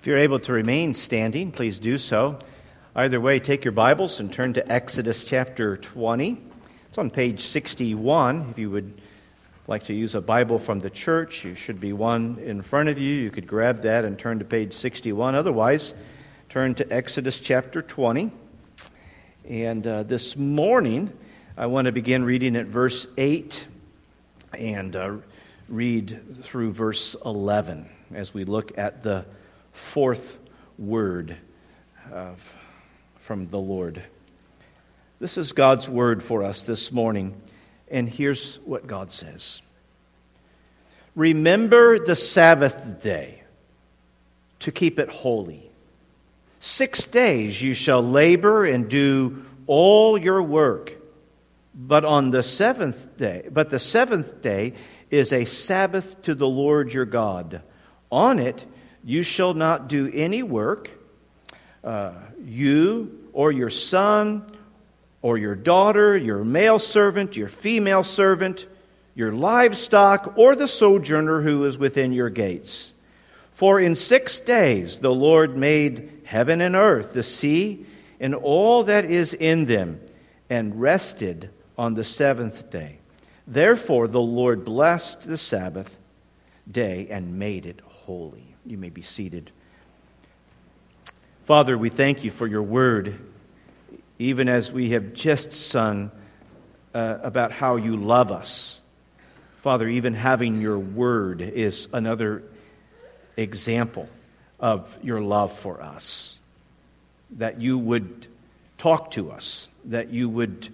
If you're able to remain standing, please do so. Either way, take your Bibles and turn to Exodus chapter 20. It's on page 61. If you would like to use a Bible from the church, you should be one in front of you. You could grab that and turn to page 61. Otherwise, turn to Exodus chapter 20. And uh, this morning, I want to begin reading at verse 8 and uh, read through verse 11 as we look at the fourth word of, from the Lord. This is God's word for us this morning, and here's what God says Remember the Sabbath day to keep it holy. Six days you shall labor and do all your work. But on the seventh day, but the seventh day is a Sabbath to the Lord your God. On it you shall not do any work, uh, you or your son or your daughter, your male servant, your female servant, your livestock, or the sojourner who is within your gates. For in six days the Lord made heaven and earth, the sea, and all that is in them, and rested on the seventh day. Therefore the Lord blessed the Sabbath day and made it holy. You may be seated. Father, we thank you for your word, even as we have just sung uh, about how you love us. Father, even having your word is another example of your love for us. That you would talk to us, that you would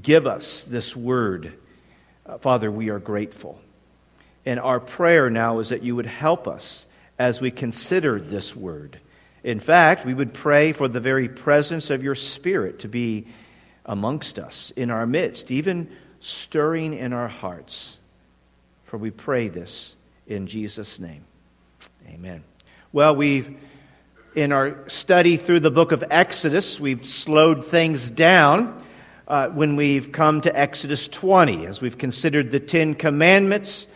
give us this word. Uh, Father, we are grateful. And our prayer now is that you would help us as we consider this word. In fact, we would pray for the very presence of your Spirit to be amongst us, in our midst, even stirring in our hearts. For we pray this in Jesus' name. Amen. Well, we've, in our study through the book of Exodus, we've slowed things down uh, when we've come to Exodus 20, as we've considered the Ten Commandments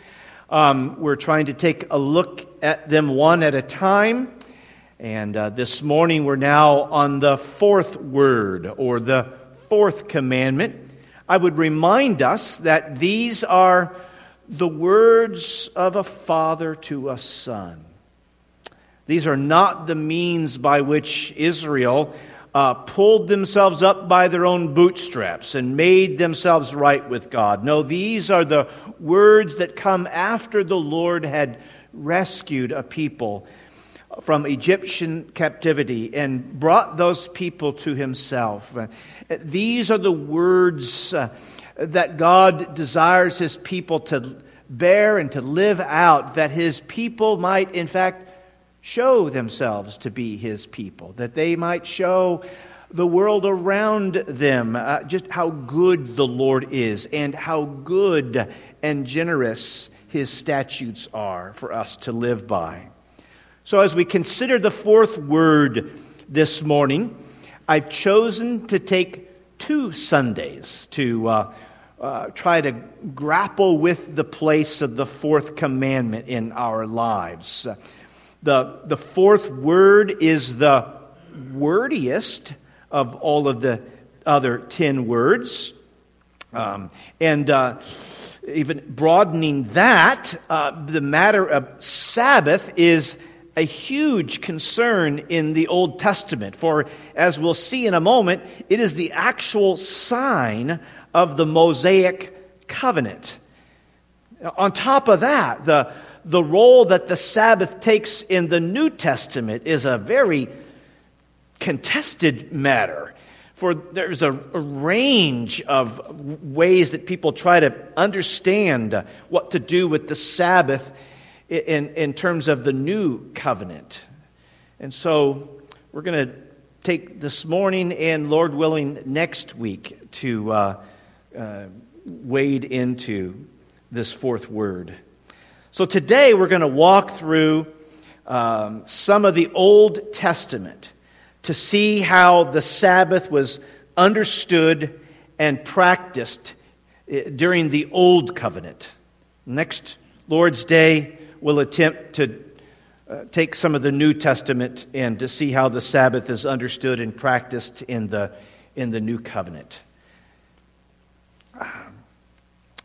um, we're trying to take a look at them one at a time. And uh, this morning we're now on the fourth word or the fourth commandment. I would remind us that these are the words of a father to a son. These are not the means by which Israel uh, pulled themselves up by their own bootstraps and made themselves right with God. No, these are the words that come after the Lord had rescued a people from Egyptian captivity and brought those people to himself. These are the words uh, that God desires his people to bear and to live out, that his people might, in fact, show themselves to be his people, that they might show the world around them uh, just how good the Lord is and how good and generous his statutes are for us to live by. So, as we consider the fourth word this morning, I've chosen to take two Sundays to uh, uh, try to grapple with the place of the fourth commandment in our lives. The, the fourth word is the wordiest of all of the other ten words. Um, and uh, even broadening that, uh, the matter of Sabbath is a huge concern in the Old Testament. For, as we'll see in a moment, it is the actual sign of the Mosaic covenant. On top of that, the, the role that the Sabbath takes in the New Testament is a very contested matter. For there's a, range of ways that people try to understand what to do with the Sabbath in, in terms of the new covenant. And so we're going to take this morning and, Lord willing, next week to uh, uh, wade into this fourth word. So today we're going to walk through um, some of the Old Testament to see how the Sabbath was understood and practiced eh, during the Old Covenant. Next Lord's Day, we'll attempt to uh, take some of the New Testament and to see how the Sabbath is understood and practiced in the, in the New Covenant.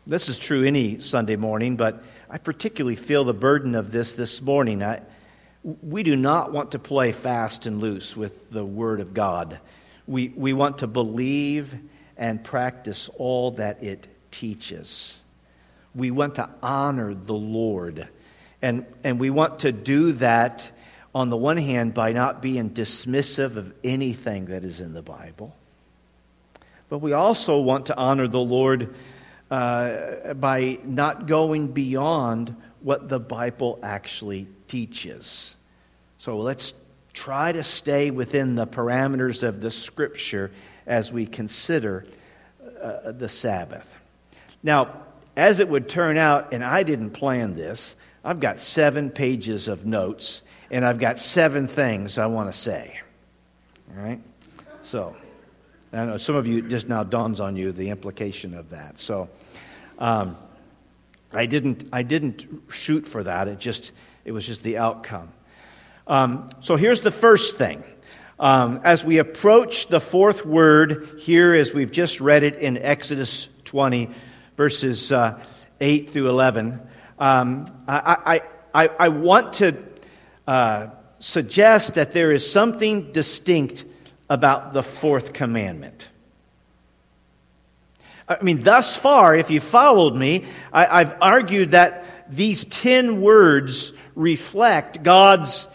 This is true any Sunday morning, but I particularly feel the burden of this this morning. I, we do not want to play fast and loose with the Word of God. We, we want to believe and practice all that it teaches. We want to honor the Lord. And, and we want to do that, on the one hand, by not being dismissive of anything that is in the Bible. But we also want to honor the Lord uh, by not going beyond what the Bible actually teaches. So let's try to stay within the parameters of the Scripture as we consider uh, the Sabbath. Now, as it would turn out, and I didn't plan this, I've got seven pages of notes, and I've got seven things I want to say. All right? So. I know some of you just now dawns on you the implication of that. So um, I didn't I didn't shoot for that. It just it was just the outcome. Um, so here's the first thing. Um, as we approach the fourth word here, as we've just read it in Exodus 20, verses uh, 8 through 11, um, I, I, I, I, want to uh, suggest that there is something distinct about the fourth commandment. I mean, thus far, if you followed me, I, have argued that these ten words reflect God's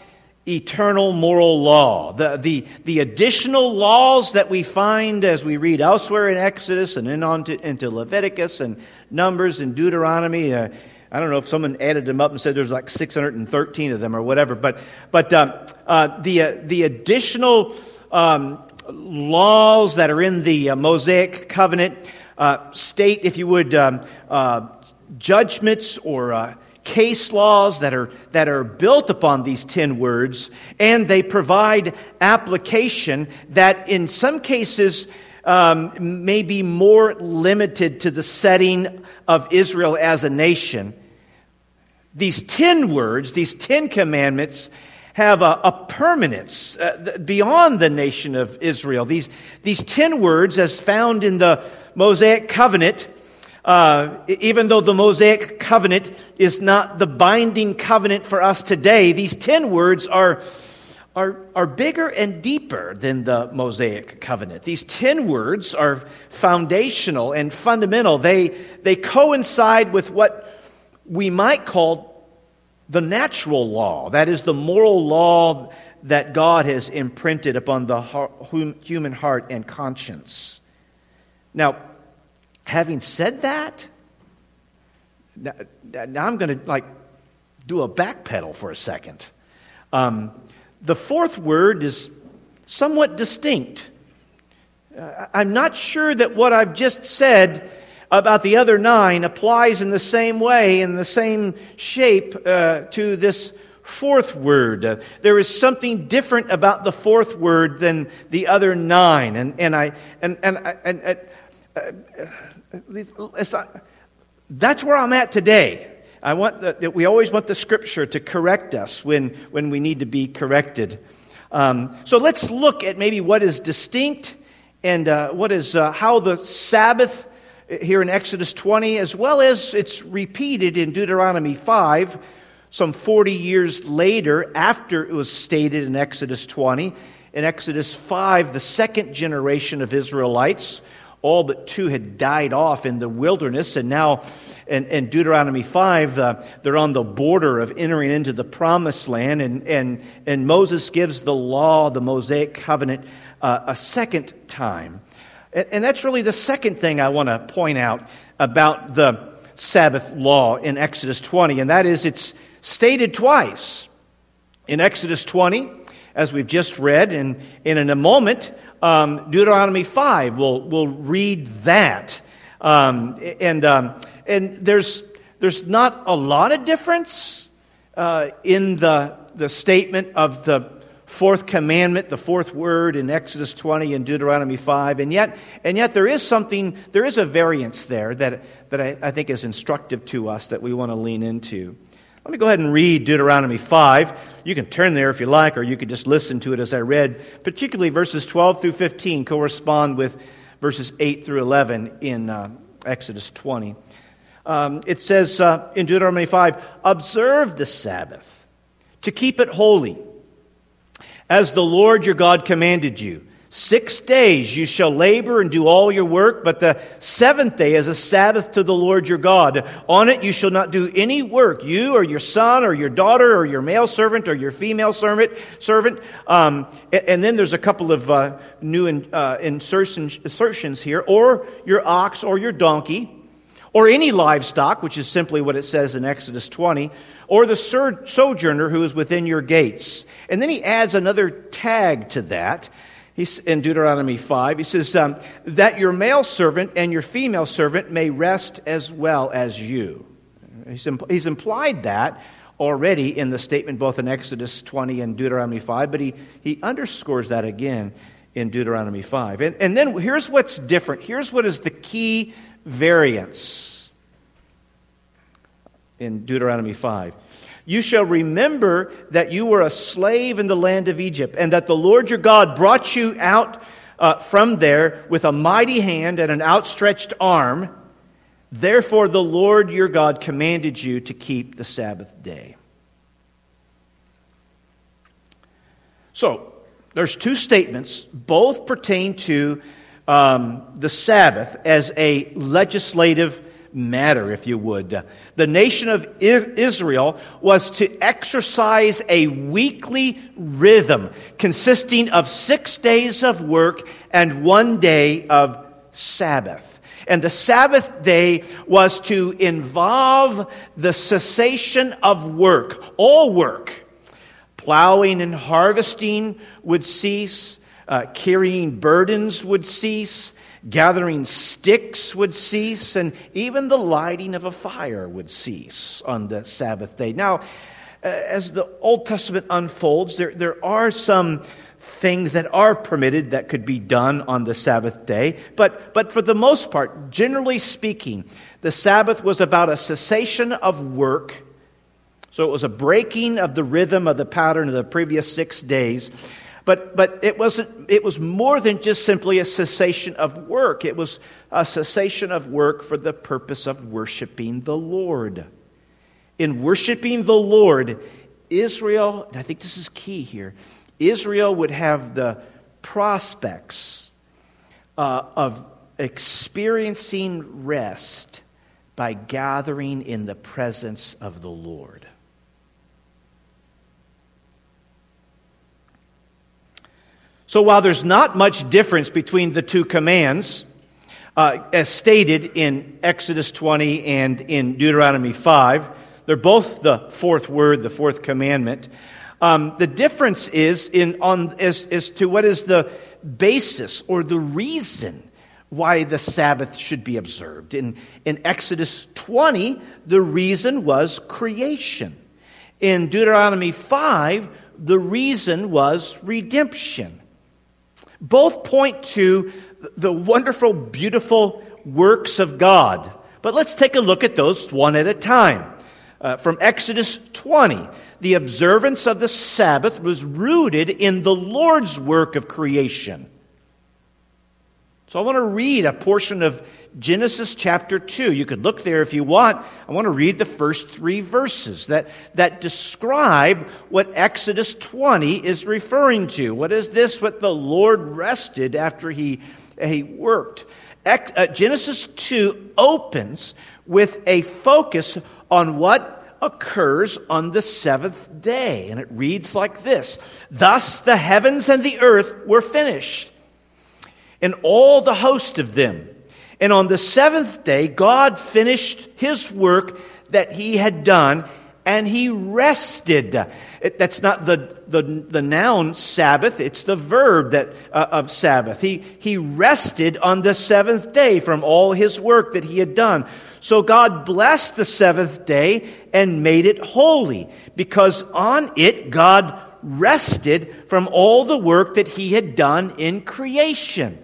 eternal moral law. The, the, the additional laws that we find as we read elsewhere in Exodus and then on to, into Leviticus and Numbers and Deuteronomy. Uh, I don't know if someone added them up and said there's like 613 of them or whatever, but, but um, uh, the, uh, the additional um, laws that are in the uh, Mosaic covenant uh, state, if you would, um, uh, judgments or uh, case laws that are, that are built upon these 10 words, and they provide application that in some cases um, may be more limited to the setting of Israel as a nation. These 10 words, these 10 commandments, have a, a permanence uh, beyond the nation of Israel. These, these 10 words, as found in the Mosaic covenant, uh, even though the Mosaic covenant is not the binding covenant for us today, these 10 words are, are, are bigger and deeper than the Mosaic covenant. These 10 words are foundational and fundamental. They, they coincide with what we might call the natural law, that is, the moral law that God has imprinted upon the human heart and conscience. Now, having said that, now I'm going to like do a backpedal for a second. Um, the fourth word is somewhat distinct. Uh, I'm not sure that what I've just said about the other nine applies in the same way, in the same shape uh, to this fourth word. Uh, there is something different about the fourth word than the other nine. And, and I, and, and, and, and uh, uh not, that's where I'm at today. I want the, we always want the scripture to correct us when, when we need to be corrected. Um, so let's look at maybe what is distinct and uh, what is uh, how the Sabbath here in Exodus 20, as well as it's repeated in Deuteronomy 5, some 40 years later, after it was stated in Exodus 20. In Exodus 5, the second generation of Israelites, all but two had died off in the wilderness, and now in, in Deuteronomy 5, uh, they're on the border of entering into the promised land, and, and, and Moses gives the law, the Mosaic covenant, uh, a second time. And that's really the second thing I want to point out about the Sabbath law in Exodus 20, and that is it's stated twice. In Exodus 20, as we've just read, and, and in a moment, um, Deuteronomy 5, we'll, we'll read that. Um, and, um, and there's, there's not a lot of difference uh, in the, the statement of the fourth commandment, the fourth word in Exodus 20 and Deuteronomy 5. And yet, and yet there is something, there is a variance there that, that I, I think is instructive to us that we want to lean into. Let me go ahead and read Deuteronomy 5. You can turn there if you like, or you could just listen to it as I read. Particularly verses 12 through 15 correspond with verses 8 through 11 in uh, Exodus 20. Um, it says uh, in Deuteronomy 5 Observe the Sabbath to keep it holy, as the Lord your God commanded you. Six days you shall labor and do all your work, but the seventh day is a Sabbath to the Lord your God. On it you shall not do any work, you or your son or your daughter or your male servant or your female servant. servant. Um, and then there's a couple of uh, new in, uh, insertions here, or your ox or your donkey, or any livestock, which is simply what it says in Exodus 20, or the sojourner who is within your gates. And then he adds another tag to that. He's in Deuteronomy 5. He says, um, that your male servant and your female servant may rest as well as you. He's, he's implied that already in the statement both in Exodus 20 and Deuteronomy 5, but he, he underscores that again in Deuteronomy 5. And, and then here's what's different. Here's what is the key variance in Deuteronomy 5. You shall remember that you were a slave in the land of Egypt, and that the Lord your God brought you out uh, from there with a mighty hand and an outstretched arm. Therefore, the Lord your God commanded you to keep the Sabbath day. So, there's two statements, both pertain to um, the Sabbath as a legislative matter, if you would. The nation of Israel was to exercise a weekly rhythm consisting of six days of work and one day of Sabbath. And the Sabbath day was to involve the cessation of work, all work. Plowing and harvesting would cease, uh, carrying burdens would cease, Gathering sticks would cease, and even the lighting of a fire would cease on the Sabbath day. Now, uh, as the Old Testament unfolds, there, there are some things that are permitted that could be done on the Sabbath day. But, but for the most part, generally speaking, the Sabbath was about a cessation of work. So it was a breaking of the rhythm of the pattern of the previous six days. But, but it, wasn't, it was more than just simply a cessation of work. It was a cessation of work for the purpose of worshiping the Lord. In worshiping the Lord, Israel, and I think this is key here, Israel would have the prospects uh, of experiencing rest by gathering in the presence of the Lord. So while there's not much difference between the two commands, uh, as stated in Exodus 20 and in Deuteronomy 5, they're both the fourth word, the fourth commandment. Um, the difference is in on as, as to what is the basis or the reason why the Sabbath should be observed. In, in Exodus 20, the reason was creation. In Deuteronomy 5, the reason was redemption. Both point to the wonderful, beautiful works of God. But let's take a look at those one at a time. Uh, from Exodus 20, the observance of the Sabbath was rooted in the Lord's work of creation. So I want to read a portion of Genesis chapter 2. You could look there if you want. I want to read the first three verses that, that describe what Exodus 20 is referring to. What is this? What the Lord rested after he, he worked. Ex, uh, Genesis 2 opens with a focus on what occurs on the seventh day. And it reads like this Thus the heavens and the earth were finished and all the host of them. And on the seventh day, God finished his work that he had done, and he rested. It, that's not the, the, the, noun Sabbath, it's the verb that, uh, of Sabbath. He, he rested on the seventh day from all his work that he had done. So God blessed the seventh day and made it holy, because on it God rested from all the work that he had done in creation.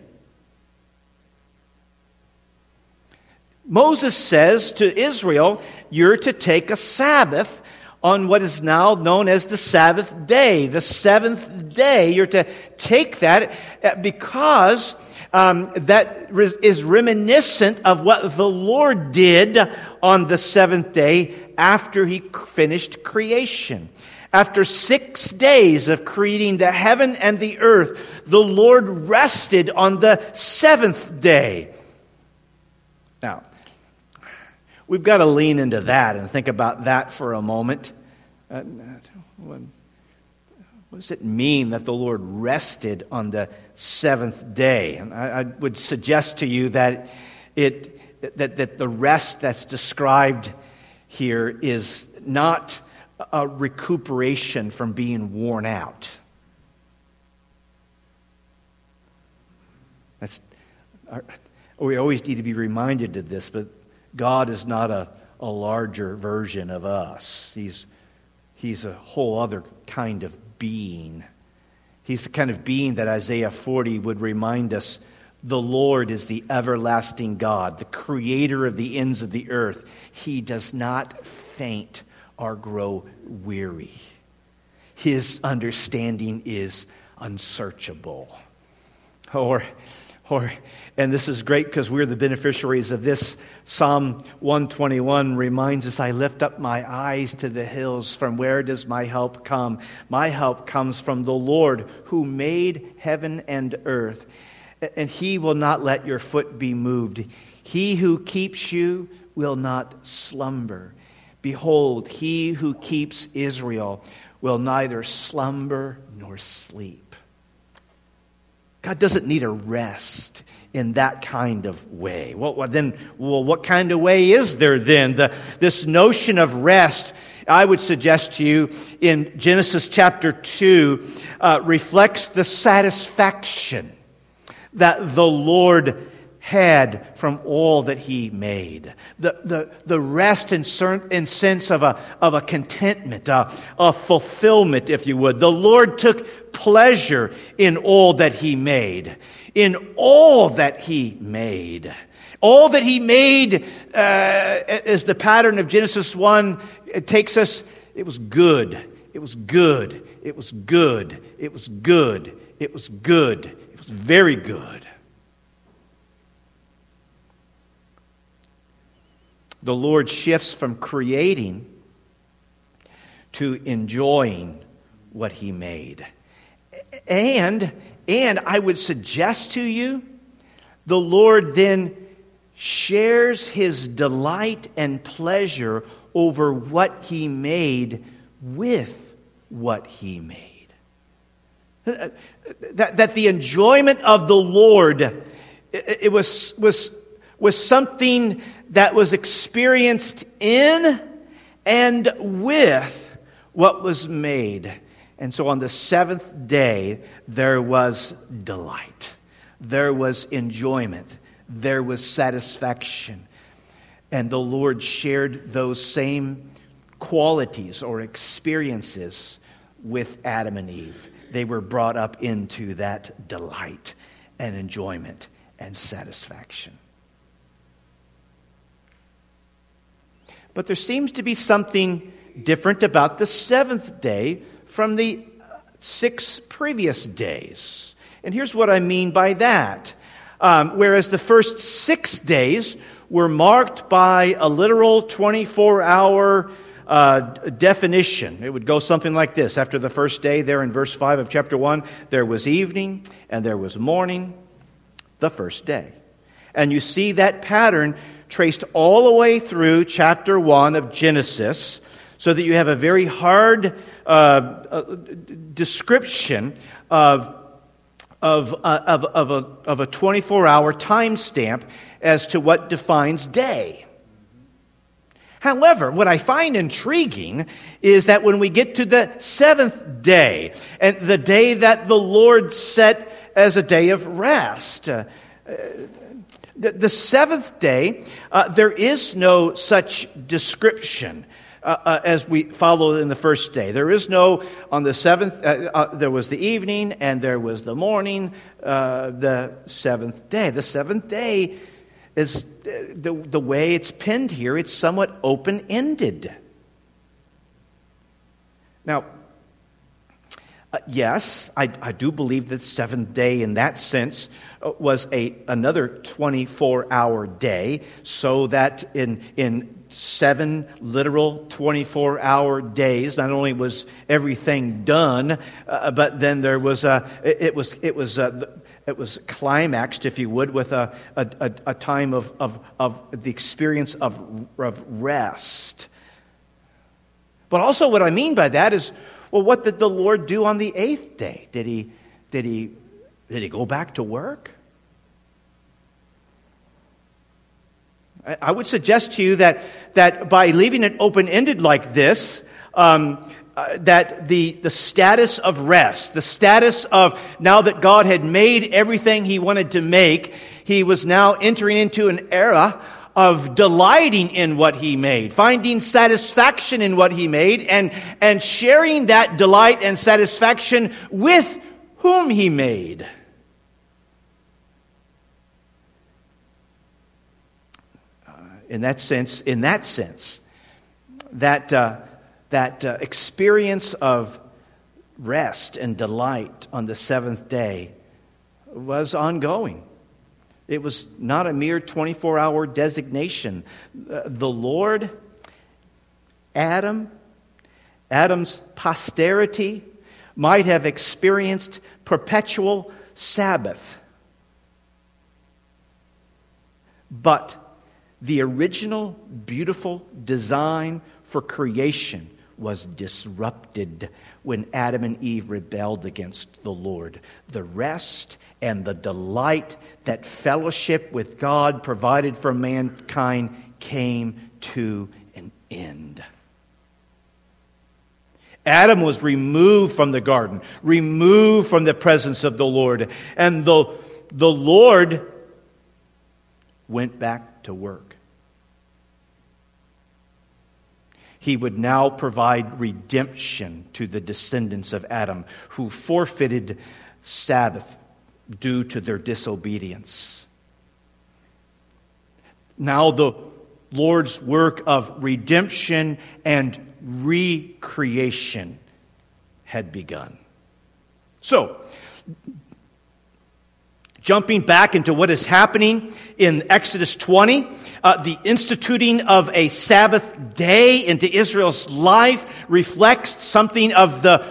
Moses says to Israel, You're to take a Sabbath on what is now known as the Sabbath day. The seventh day, you're to take that uh, because um, that is reminiscent of what the Lord did on the seventh day after he finished creation. After six days of creating the heaven and the earth, the Lord rested on the seventh day. Now, we've got to lean into that and think about that for a moment. Uh, what does it mean that the Lord rested on the seventh day? And I, I would suggest to you that, it, that, that the rest that's described here is not a recuperation from being worn out. That's, we always need to be reminded of this, but God is not a, a larger version of us. He's, he's a whole other kind of being. He's the kind of being that Isaiah 40 would remind us the Lord is the everlasting God, the creator of the ends of the earth. He does not faint or grow weary. His understanding is unsearchable. Or or, and this is great because we're the beneficiaries of this. Psalm 121 reminds us I lift up my eyes to the hills. From where does my help come? My help comes from the Lord who made heaven and earth. And he will not let your foot be moved. He who keeps you will not slumber. Behold, he who keeps Israel will neither slumber nor sleep. God doesn't need a rest in that kind of way. Well, then, well, what kind of way is there then? The, this notion of rest, I would suggest to you in Genesis chapter 2, uh, reflects the satisfaction that the Lord had from all that he made. The, the, the rest and, and sense of a, of a contentment, a, a fulfillment, if you would. The Lord took pleasure in all that he made, in all that he made. All that he made, uh, as the pattern of Genesis 1 it takes us, it was good. It was good. It was good. It was good. It was good. It was very good. The Lord shifts from creating to enjoying what he made. And and I would suggest to you the Lord then shares his delight and pleasure over what he made with what he made. That, that the enjoyment of the Lord it, was, was was something that was experienced in and with what was made. And so on the seventh day, there was delight, there was enjoyment, there was satisfaction. And the Lord shared those same qualities or experiences with Adam and Eve. They were brought up into that delight and enjoyment and satisfaction. But there seems to be something different about the seventh day from the six previous days. And here's what I mean by that. Um, whereas the first six days were marked by a literal 24 hour uh, definition. It would go something like this. After the first day, there in verse 5 of chapter 1, there was evening and there was morning, the first day. And you see that pattern traced all the way through chapter 1 of Genesis, so that you have a very hard uh, uh, description of, of, uh, of, of a, of a 24 hour time stamp as to what defines day. However, what I find intriguing is that when we get to the seventh day, and the day that the Lord set as a day of rest, uh, the, seventh day, uh, there is no such description. Uh, uh, as we followed in the first day. There is no, on the seventh, uh, uh there was the evening and there was the morning, uh, the seventh day. The seventh day is uh, the, the way it's pinned here, it's somewhat open ended. Now, uh, yes, I, I, do believe that seventh day, in that sense, uh, was a, another 24 hour day, so that in, in seven literal 24 hour days, not only was everything done, uh, but then there was a, it, it was, it was, a, it was climaxed, if you would, with a, a, a time of, of, of the experience of, of rest. But also, what I mean by that is well, what did the Lord do on the eighth day? Did he, did he, did he go back to work? I would suggest to you that, that by leaving it open ended like this, um, uh, that the, the status of rest, the status of now that God had made everything he wanted to make, he was now entering into an era of delighting in what he made, finding satisfaction in what he made, and, and sharing that delight and satisfaction with whom he made. Uh, in that sense, in that sense, that, uh, that uh, experience of rest and delight on the seventh day was ongoing. It was not a mere 24 hour designation. Uh, the Lord, Adam, Adam's posterity might have experienced perpetual Sabbath. But the original beautiful design for creation was disrupted when Adam and Eve rebelled against the Lord. The rest and the delight that fellowship with God provided for mankind came to an end. Adam was removed from the garden, removed from the presence of the Lord, and the, the Lord went back to work. He would now provide redemption to the descendants of Adam who forfeited Sabbath due to their disobedience. Now, the Lord's work of redemption and recreation had begun. So, jumping back into what is happening in Exodus 20, uh, the instituting of a Sabbath day into Israel's life reflects something of the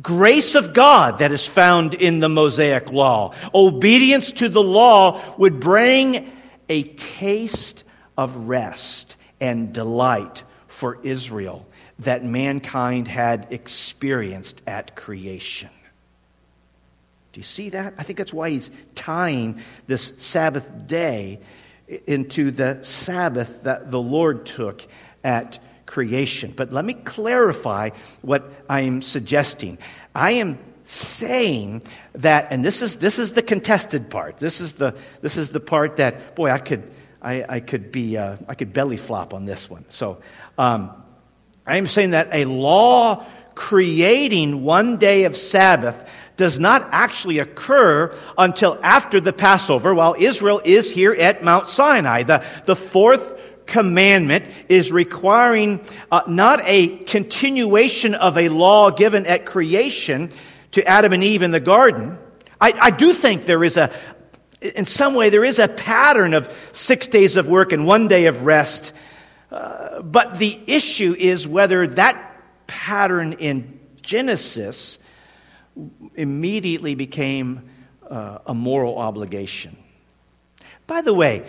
grace of God that is found in the Mosaic law. Obedience to the law would bring a taste of rest and delight for Israel that mankind had experienced at creation. Do you see that? I think that's why he's tying this Sabbath day into the Sabbath that the Lord took at creation. But let me clarify what I am suggesting. I am saying that, and this is, this is the contested part. This is the, this is the part that, boy, I could, I, I could be, uh, I could belly flop on this one. So um, I am saying that a law creating one day of Sabbath does not actually occur until after the Passover while Israel is here at Mount Sinai. The, the fourth commandment is requiring uh, not a continuation of a law given at creation to Adam and Eve in the garden. I, I do think there is a, in some way, there is a pattern of six days of work and one day of rest. Uh, but the issue is whether that pattern in Genesis immediately became uh, a moral obligation. By the way,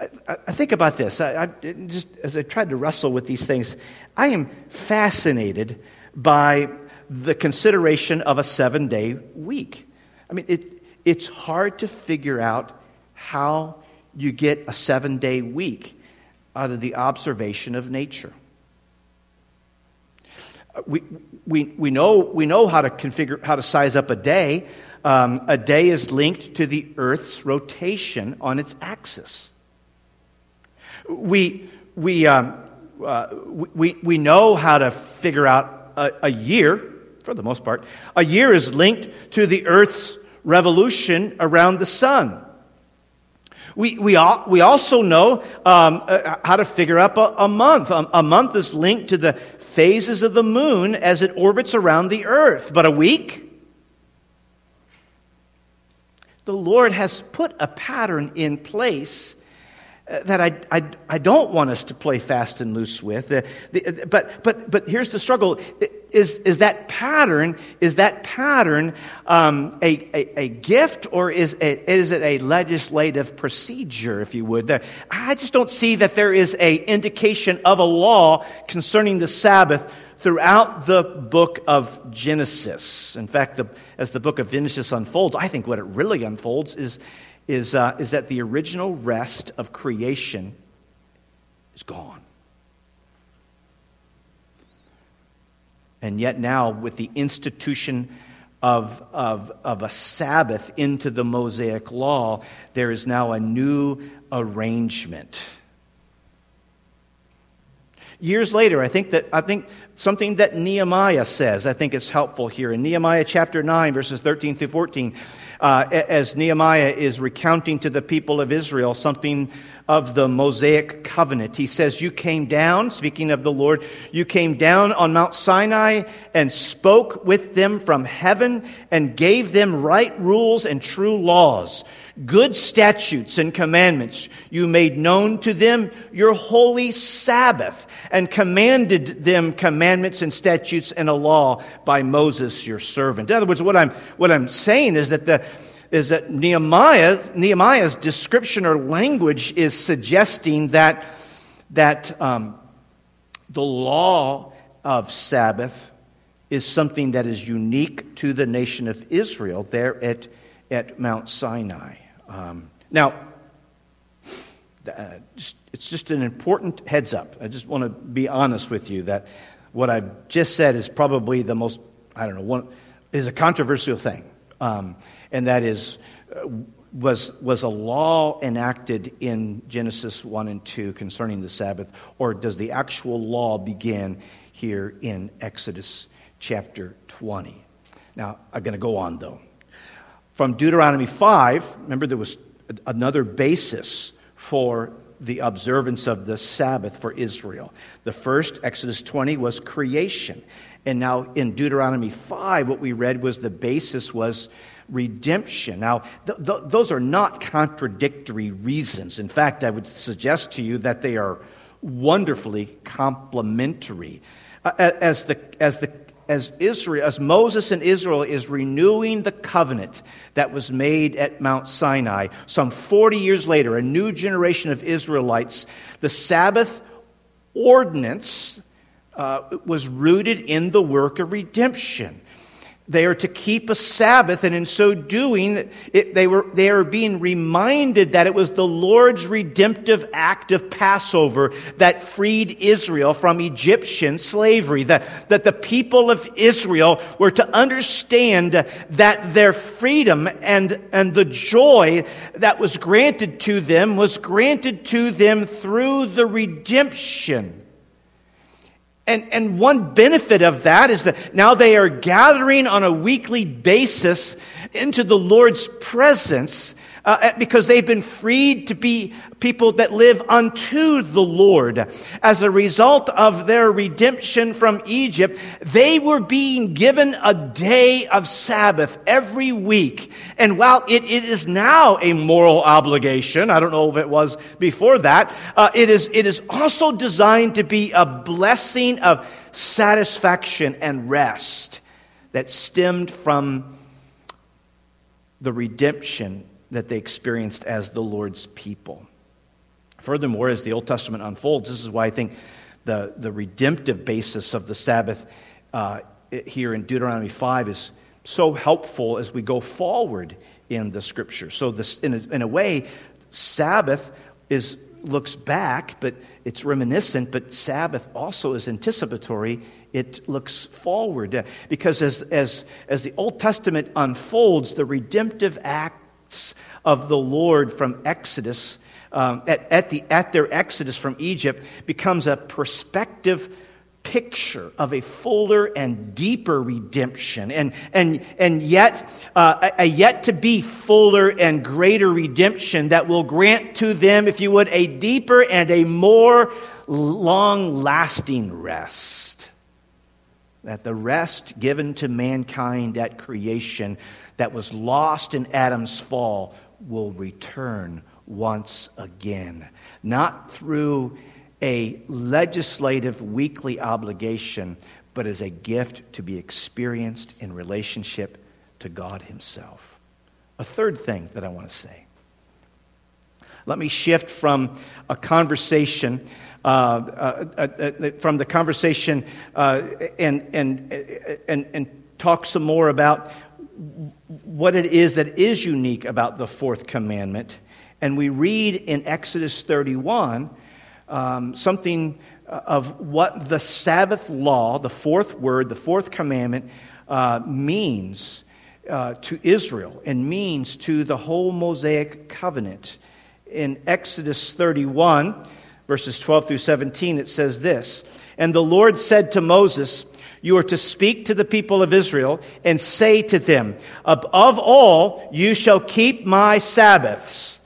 I, I, think about this. I, I, just as I tried to wrestle with these things, I am fascinated by the consideration of a seven day week. I mean, it, it's hard to figure out how you get a seven day week out of the observation of nature. We, we, we, know, we know how to configure, how to size up a day. Um, a day is linked to the Earth's rotation on its axis. We, we, um, uh, we, we know how to figure out a, a year, for the most part. A year is linked to the Earth's revolution around the sun. We, we, all, we also know um, uh, how to figure up a, a month. A, a month is linked to the phases of the moon as it orbits around the earth. But a week? The Lord has put a pattern in place that I, I, I don't want us to play fast and loose with. The, the, but, but, but here's the struggle. Is, is that pattern, is that pattern um, a, a, a, gift or is, is it a legislative procedure, if you would? I just don't see that there is a indication of a law concerning the Sabbath throughout the book of Genesis. In fact, the, as the book of Genesis unfolds, I think what it really unfolds is is, uh, is that the original rest of creation is gone. And yet, now, with the institution of, of, of a Sabbath into the Mosaic law, there is now a new arrangement. Years later, I think that I think something that Nehemiah says, I think is helpful here. In Nehemiah chapter 9, verses 13 through 14, uh, as Nehemiah is recounting to the people of Israel something of the Mosaic covenant. He says, You came down, speaking of the Lord, you came down on Mount Sinai and spoke with them from heaven and gave them right rules and true laws, good statutes and commandments. You made known to them your holy Sabbath and commanded them commandments and statutes and a law by Moses, your servant. In other words, what I'm, what I'm saying is that the, is that Nehemiah, Nehemiah's description or language is suggesting that, that um, the law of Sabbath is something that is unique to the nation of Israel there at, at Mount Sinai. Um, now, uh, it's just an important heads up. I just want to be honest with you that what I've just said is probably the most, I don't know, one, is a controversial thing um, and that is uh, was, was a law enacted in Genesis 1 and 2 concerning the Sabbath, or does the actual law begin here in Exodus chapter 20? Now, I'm going to go on though. From Deuteronomy 5, remember there was another basis for the observance of the Sabbath for Israel. The first, Exodus 20, was creation. And now in Deuteronomy 5, what we read was the basis was redemption. Now, th- th- those are not contradictory reasons. In fact, I would suggest to you that they are wonderfully complementary. Uh, as, the, as, the, as Israel, as Moses and Israel is renewing the covenant that was made at Mount Sinai, some 40 years later, a new generation of Israelites, the Sabbath ordinance uh, was rooted in the work of redemption. They are to keep a Sabbath, and in so doing, it, they, were, they are being reminded that it was the Lord's redemptive act of Passover that freed Israel from Egyptian slavery. That, that the people of Israel were to understand that their freedom and, and the joy that was granted to them was granted to them through the redemption and, and one benefit of that is that now they are gathering on a weekly basis into the Lord's presence uh, because they've been freed to be people that live unto the Lord. As a result of their redemption from Egypt, they were being given a day of Sabbath every week. And while it, it is now a moral obligation, I don't know if it was before that, uh, it, is, it is also designed to be a blessing of satisfaction and rest that stemmed from the redemption that they experienced as the Lord's people. Furthermore, as the Old Testament unfolds, this is why I think the, the redemptive basis of the Sabbath uh, here in Deuteronomy 5 is so helpful as we go forward in the scripture. So, this, in, a, in a way, Sabbath is, looks back, but it's reminiscent, but Sabbath also is anticipatory. It looks forward. Because as, as, as the Old Testament unfolds, the redemptive act of the Lord from Exodus, um, at, at, the, at their exodus from Egypt, becomes a prospective picture of a fuller and deeper redemption, and, and, and yet uh, a yet to be fuller and greater redemption that will grant to them, if you would, a deeper and a more long lasting rest. That the rest given to mankind at creation that was lost in Adam's fall will return once again. Not through a legislative weekly obligation, but as a gift to be experienced in relationship to God Himself. A third thing that I want to say. Let me shift from a conversation, uh, uh, uh, uh from the conversation, uh, and, and, and, and talk some more about what it is that is unique about the fourth commandment. And we read in Exodus 31 um, something of what the Sabbath law, the fourth word, the fourth commandment, uh, means uh, to Israel and means to the whole Mosaic covenant. In Exodus 31, verses 12 through 17, it says this And the Lord said to Moses, You are to speak to the people of Israel and say to them, Above all, you shall keep my Sabbaths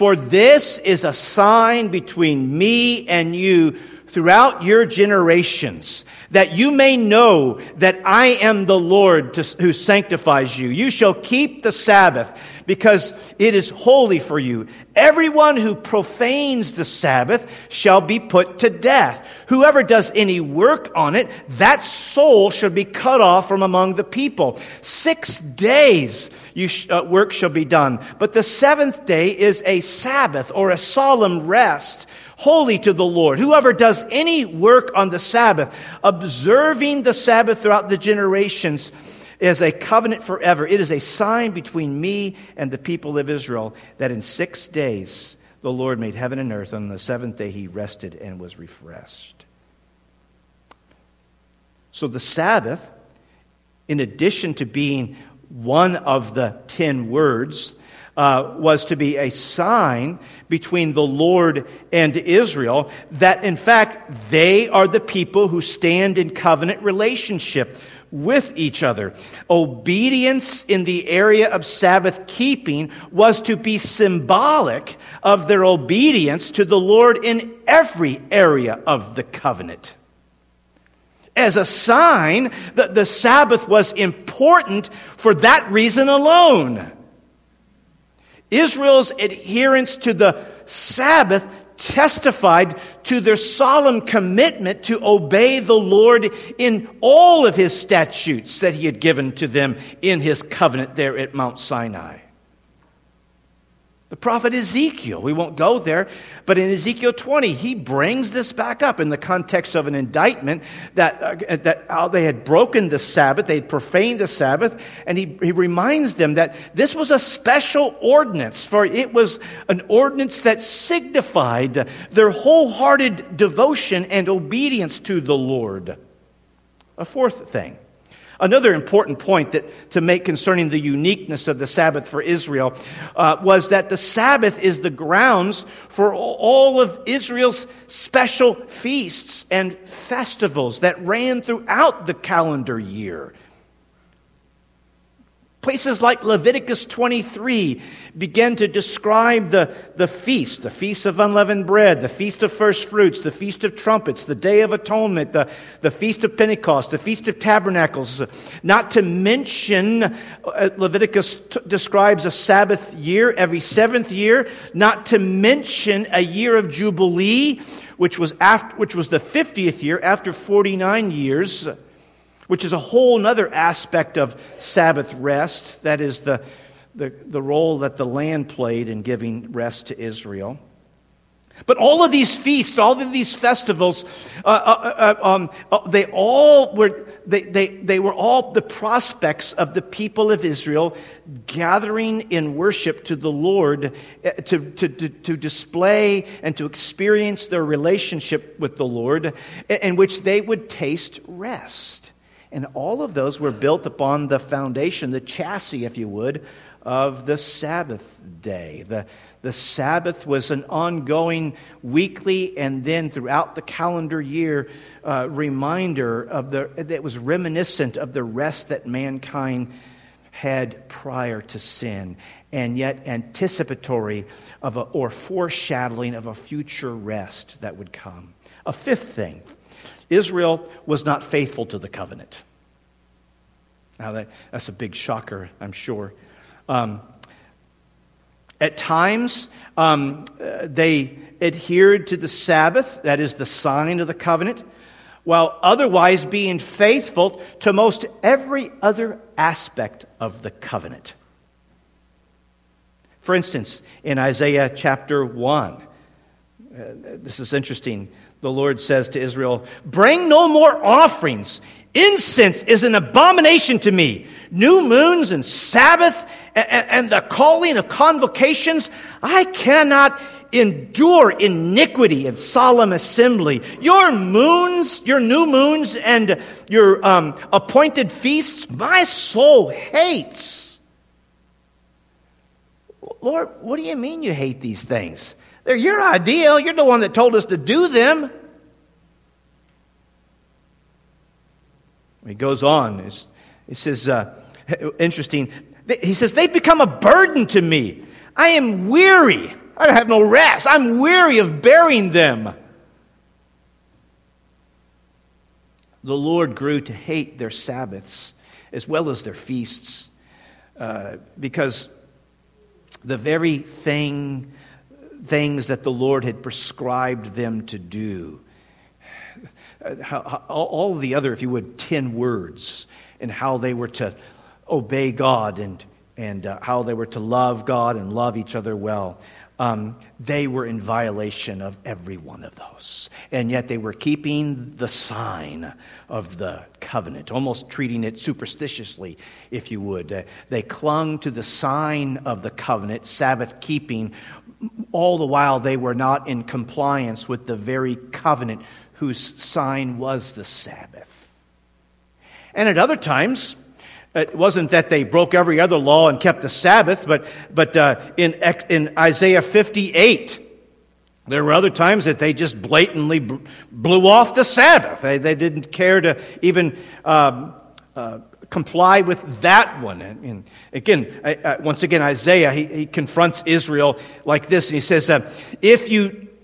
for this is a sign between me and you throughout your generations, that you may know that I am the Lord who sanctifies you. You shall keep the Sabbath because it is holy for you. Everyone who profanes the Sabbath shall be put to death. Whoever does any work on it, that soul shall be cut off from among the people. Six days you sh- uh, work shall be done, but the seventh day is a Sabbath or a solemn rest holy to the Lord. Whoever does any work on the Sabbath, observing the Sabbath throughout the generations, is a covenant forever. It is a sign between me and the people of Israel that in six days the Lord made heaven and earth. And on the seventh day he rested and was refreshed. So the Sabbath, in addition to being one of the ten words uh, was to be a sign between the Lord and Israel that, in fact, they are the people who stand in covenant relationship with each other. Obedience in the area of Sabbath keeping was to be symbolic of their obedience to the Lord in every area of the covenant. As a sign that the Sabbath was important for that reason alone. Israel's adherence to the Sabbath testified to their solemn commitment to obey the Lord in all of his statutes that he had given to them in his covenant there at Mount Sinai. The prophet Ezekiel, we won't go there, but in Ezekiel 20, he brings this back up in the context of an indictment that, uh, that how they had broken the Sabbath, they had profaned the Sabbath, and he, he reminds them that this was a special ordinance, for it was an ordinance that signified their wholehearted devotion and obedience to the Lord. A fourth thing Another important point that, to make concerning the uniqueness of the Sabbath for Israel uh, was that the Sabbath is the grounds for all of Israel's special feasts and festivals that ran throughout the calendar year. Places like Leviticus 23 begin to describe the, the feast, the feast of unleavened bread, the feast of first fruits, the feast of trumpets, the day of atonement, the, the feast of Pentecost, the feast of tabernacles. Not to mention, uh, Leviticus t- describes a Sabbath year every seventh year, not to mention a year of Jubilee, which was, after, which was the 50th year after 49 years which is a whole other aspect of Sabbath rest. That is the, the, the role that the land played in giving rest to Israel. But all of these feasts, all of these festivals, uh, uh, uh, um, uh, they all were, they, they, they were all the prospects of the people of Israel gathering in worship to the Lord uh, to, to, to, to display and to experience their relationship with the Lord in which they would taste rest. And all of those were built upon the foundation, the chassis, if you would, of the Sabbath day. The, the Sabbath was an ongoing weekly and then throughout the calendar year uh, reminder of the, that was reminiscent of the rest that mankind had prior to sin, and yet anticipatory of a, or foreshadowing of a future rest that would come. A fifth thing Israel was not faithful to the covenant. Now, that, that's a big shocker, I'm sure. Um, at times, um, uh, they adhered to the Sabbath, that is the sign of the covenant, while otherwise being faithful to most every other aspect of the covenant. For instance, in Isaiah chapter 1, uh, this is interesting. The Lord says to Israel, Bring no more offerings. Incense is an abomination to me. New moons and Sabbath and, the calling of convocations, I cannot endure iniquity and solemn assembly. Your moons, your new moons, and your um, appointed feasts, my soul hates. Lord, what do you mean you hate these things? They're your ideal. You're the one that told us to do them. He goes on. He says, uh, interesting. He says, They've become a burden to me. I am weary. I have no rest. I'm weary of bearing them. The Lord grew to hate their Sabbaths as well as their feasts uh, because the very thing, things that the Lord had prescribed them to do, all the other, if you would, ten words, and how they were to obey God and, and uh, how they were to love God and love each other well. Um, they were in violation of every one of those. And yet they were keeping the sign of the covenant, almost treating it superstitiously, if you would. Uh, they clung to the sign of the covenant, Sabbath keeping, all the while they were not in compliance with the very covenant whose sign was the Sabbath. And at other times, it wasn't that they broke every other law and kept the Sabbath, but, but uh, in, in Isaiah 58, there were other times that they just blatantly blew off the Sabbath. They, they didn't care to even um, uh, comply with that one. And, and again, once again, Isaiah, he, he, confronts Israel like this, and he says, uh, If you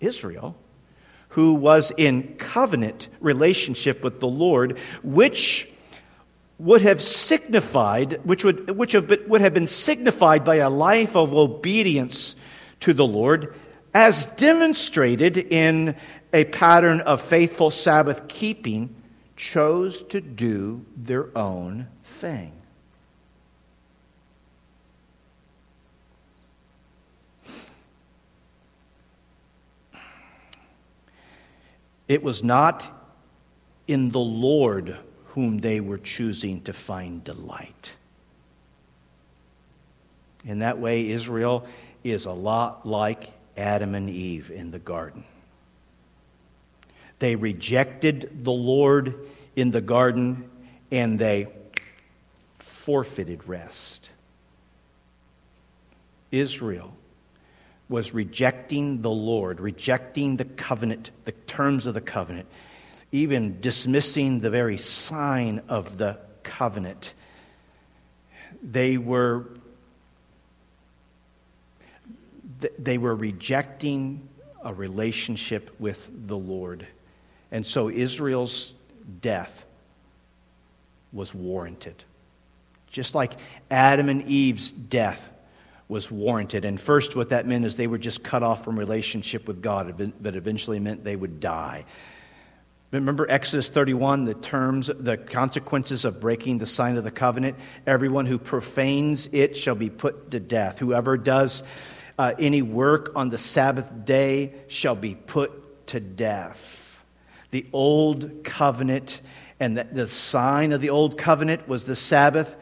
Israel, who was in covenant relationship with the Lord, which would have signified, which would, which have been, would have been signified by a life of obedience to the Lord, as demonstrated in a pattern of faithful Sabbath keeping, chose to do their own thing. It was not in the Lord whom they were choosing to find delight. In that way, Israel is a lot like Adam and Eve in the garden. They rejected the Lord in the garden and they forfeited rest. Israel was rejecting the Lord, rejecting the covenant, the terms of the covenant, even dismissing the very sign of the covenant. They were they were rejecting a relationship with the Lord. And so Israel's death was warranted. Just like Adam and Eve's death was warranted. And first, what that meant is they were just cut off from relationship with God, but eventually meant they would die. Remember Exodus 31, the terms, the consequences of breaking the sign of the covenant? Everyone who profanes it shall be put to death. Whoever does uh, any work on the Sabbath day shall be put to death. The old covenant and the, the sign of the old covenant was the Sabbath.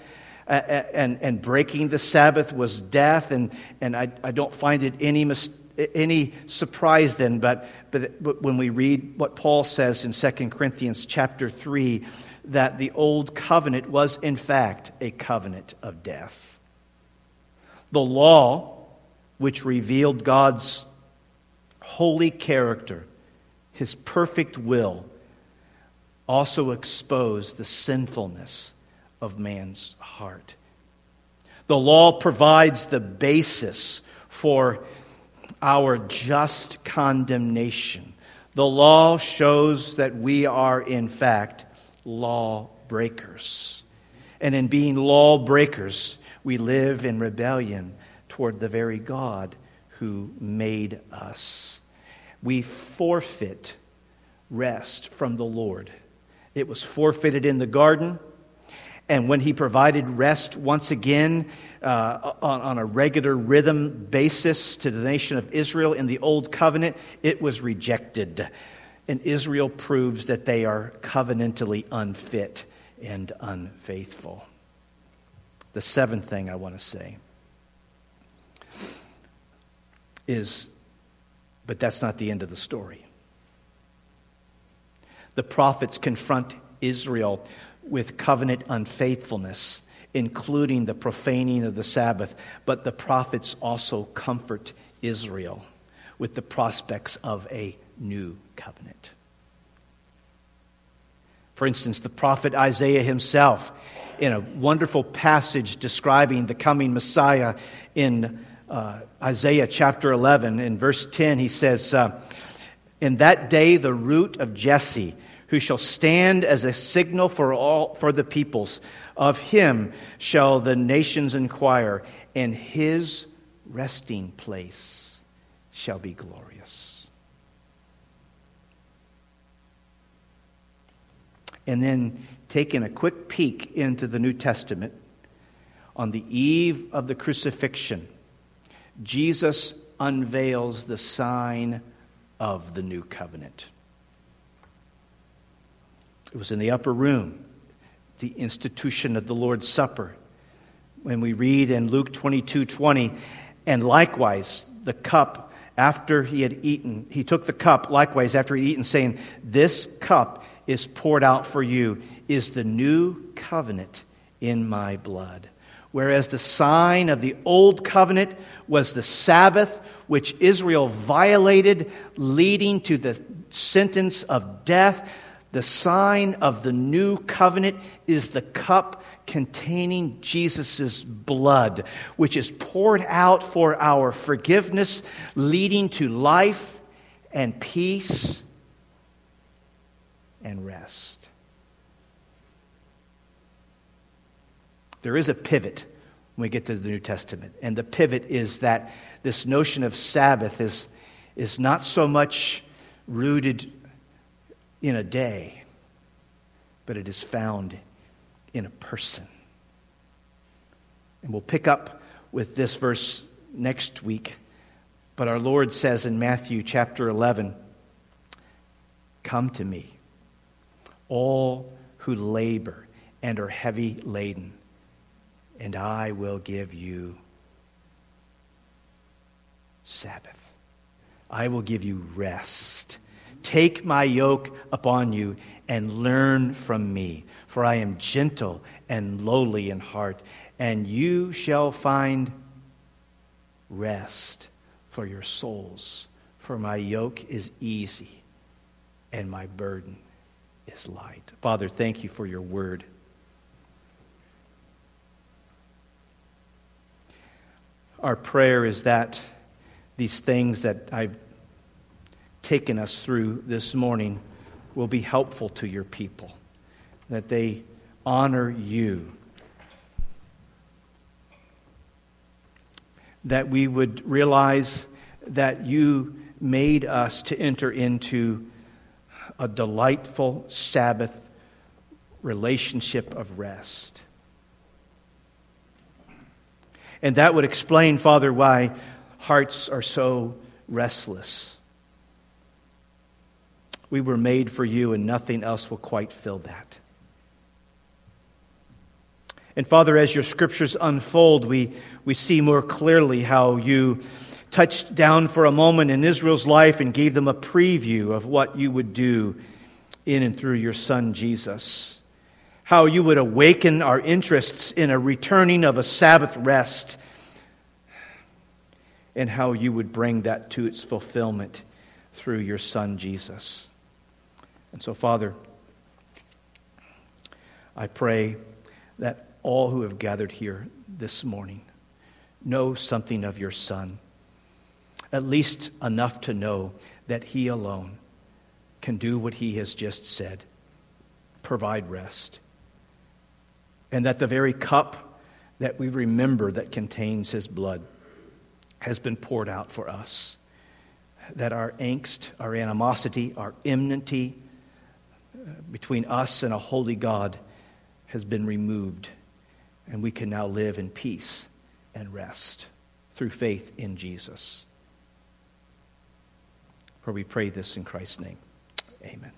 And, and breaking the Sabbath was death, and, and I, I don't find it any mistake any surprise then, but, but, but when we read what Paul says in 2 Corinthians chapter 3, that the old covenant was in fact a covenant of death. The law, which revealed God's holy character, his perfect will, also exposed the sinfulness of man's heart. The law provides the basis for our just condemnation. The law shows that we are, in fact, law breakers. And in being law breakers, we live in rebellion toward the very God who made us. We forfeit rest from the Lord. It was forfeited in the garden. And when he provided rest once again uh, on, on, a regular rhythm basis to the nation of Israel in the Old Covenant, it was rejected. And Israel proves that they are covenantally unfit and unfaithful. The seventh thing I want to say is, but that's not the end of the story. The prophets confront Israel with covenant unfaithfulness, including the profaning of the Sabbath, but the prophets also comfort Israel with the prospects of a new covenant. For instance, the prophet Isaiah himself, in a wonderful passage describing the coming Messiah in uh, Isaiah chapter 11, in verse 10, he says, uh, In that day the root of Jesse, who shall stand as a signal for all for the peoples. Of him shall the nations inquire, and his resting place shall be glorious. And then taking a quick peek into the New Testament, on the eve of the crucifixion, Jesus unveils the sign of the new covenant. It was in the upper room, the institution of the Lord's Supper. When we read in Luke 22 20, and likewise the cup after he had eaten, he took the cup likewise after he had eaten, saying, This cup is poured out for you, is the new covenant in my blood. Whereas the sign of the old covenant was the Sabbath, which Israel violated, leading to the sentence of death. The sign of the new covenant is the cup containing Jesus' blood, which is poured out for our forgiveness, leading to life and peace and rest. There is a pivot when we get to the New Testament, and the pivot is that this notion of Sabbath is, is not so much rooted in a day, but it is found in a person. And we'll pick up with this verse next week. But our Lord says in Matthew chapter 11 Come to me, all who labor and are heavy laden, and I will give you Sabbath. I will give you rest. Take my yoke upon you and learn from me, for I am gentle and lowly in heart, and you shall find rest for your souls. For my yoke is easy and my burden is light. Father, thank you for your word. Our prayer is that these things that I've taken us through this morning will be helpful to your people, that they honor you, that we would realize that you made us to enter into a delightful Sabbath relationship of rest. And that would explain, Father, why hearts are so restless. We were made for you, and nothing else will quite fill that. And Father, as your scriptures unfold, we, we see more clearly how you touched down for a moment in Israel's life and gave them a preview of what you would do in and through your Son, Jesus. How you would awaken our interests in a returning of a Sabbath rest, and how you would bring that to its fulfillment through your Son, Jesus. And so, Father, I pray that all who have gathered here this morning know something of your Son, at least enough to know that He alone can do what He has just said provide rest. And that the very cup that we remember that contains His blood has been poured out for us. That our angst, our animosity, our enmity between us and a holy God has been removed and we can now live in peace and rest through faith in Jesus. For we pray this in Christ's name. Amen.